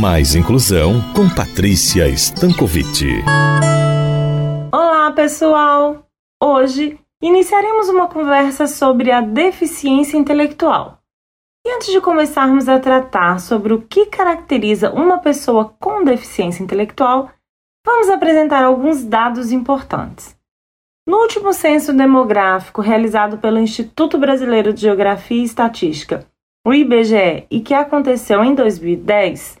Mais inclusão com Patrícia Stankovic. Olá, pessoal! Hoje iniciaremos uma conversa sobre a deficiência intelectual. E antes de começarmos a tratar sobre o que caracteriza uma pessoa com deficiência intelectual, vamos apresentar alguns dados importantes. No último censo demográfico realizado pelo Instituto Brasileiro de Geografia e Estatística, o IBGE, e que aconteceu em 2010,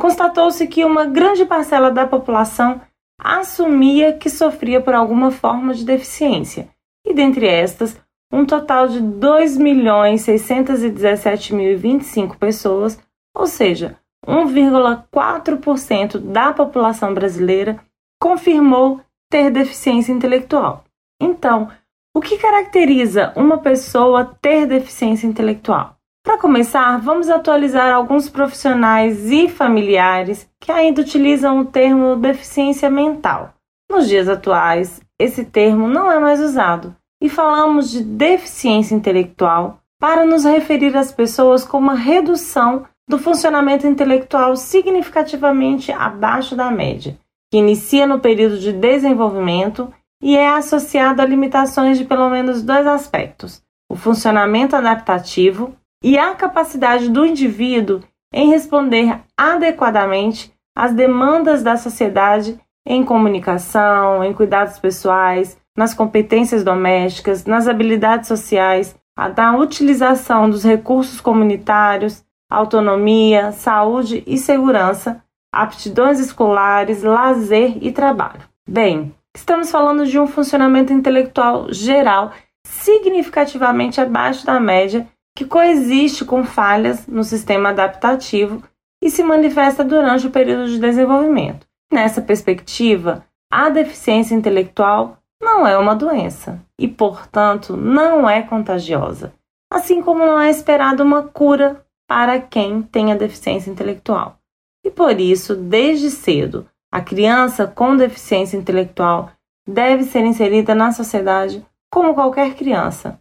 constatou-se que uma grande parcela da população assumia que sofria por alguma forma de deficiência, e dentre estas, um total de 2.617.025 pessoas, ou seja, 1,4% da população brasileira, confirmou ter deficiência intelectual. Então, o que caracteriza uma pessoa ter deficiência intelectual? Para começar, vamos atualizar alguns profissionais e familiares que ainda utilizam o termo deficiência mental. Nos dias atuais, esse termo não é mais usado e falamos de deficiência intelectual para nos referir às pessoas com uma redução do funcionamento intelectual significativamente abaixo da média, que inicia no período de desenvolvimento e é associado a limitações de pelo menos dois aspectos: o funcionamento adaptativo e a capacidade do indivíduo em responder adequadamente às demandas da sociedade em comunicação, em cuidados pessoais, nas competências domésticas, nas habilidades sociais, na utilização dos recursos comunitários, autonomia, saúde e segurança, aptidões escolares, lazer e trabalho. Bem, estamos falando de um funcionamento intelectual geral significativamente abaixo da média que coexiste com falhas no sistema adaptativo e se manifesta durante o período de desenvolvimento. Nessa perspectiva, a deficiência intelectual não é uma doença e, portanto, não é contagiosa, assim como não é esperada uma cura para quem tem a deficiência intelectual. E por isso, desde cedo, a criança com deficiência intelectual deve ser inserida na sociedade como qualquer criança.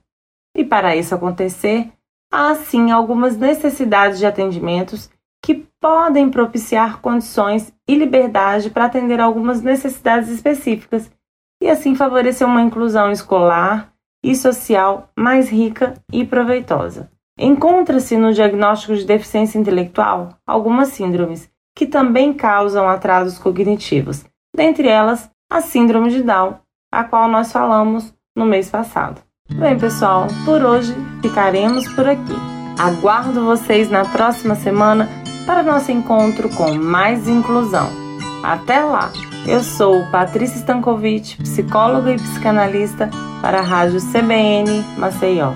E para isso acontecer, há sim algumas necessidades de atendimentos que podem propiciar condições e liberdade para atender algumas necessidades específicas e assim favorecer uma inclusão escolar e social mais rica e proveitosa. Encontra-se no diagnóstico de deficiência intelectual algumas síndromes que também causam atrasos cognitivos, dentre elas a síndrome de Down, a qual nós falamos no mês passado. Bem, pessoal, por hoje ficaremos por aqui. Aguardo vocês na próxima semana para nosso encontro com mais inclusão. Até lá! Eu sou Patrícia Stankovic, psicóloga e psicanalista para a Rádio CBN Maceió.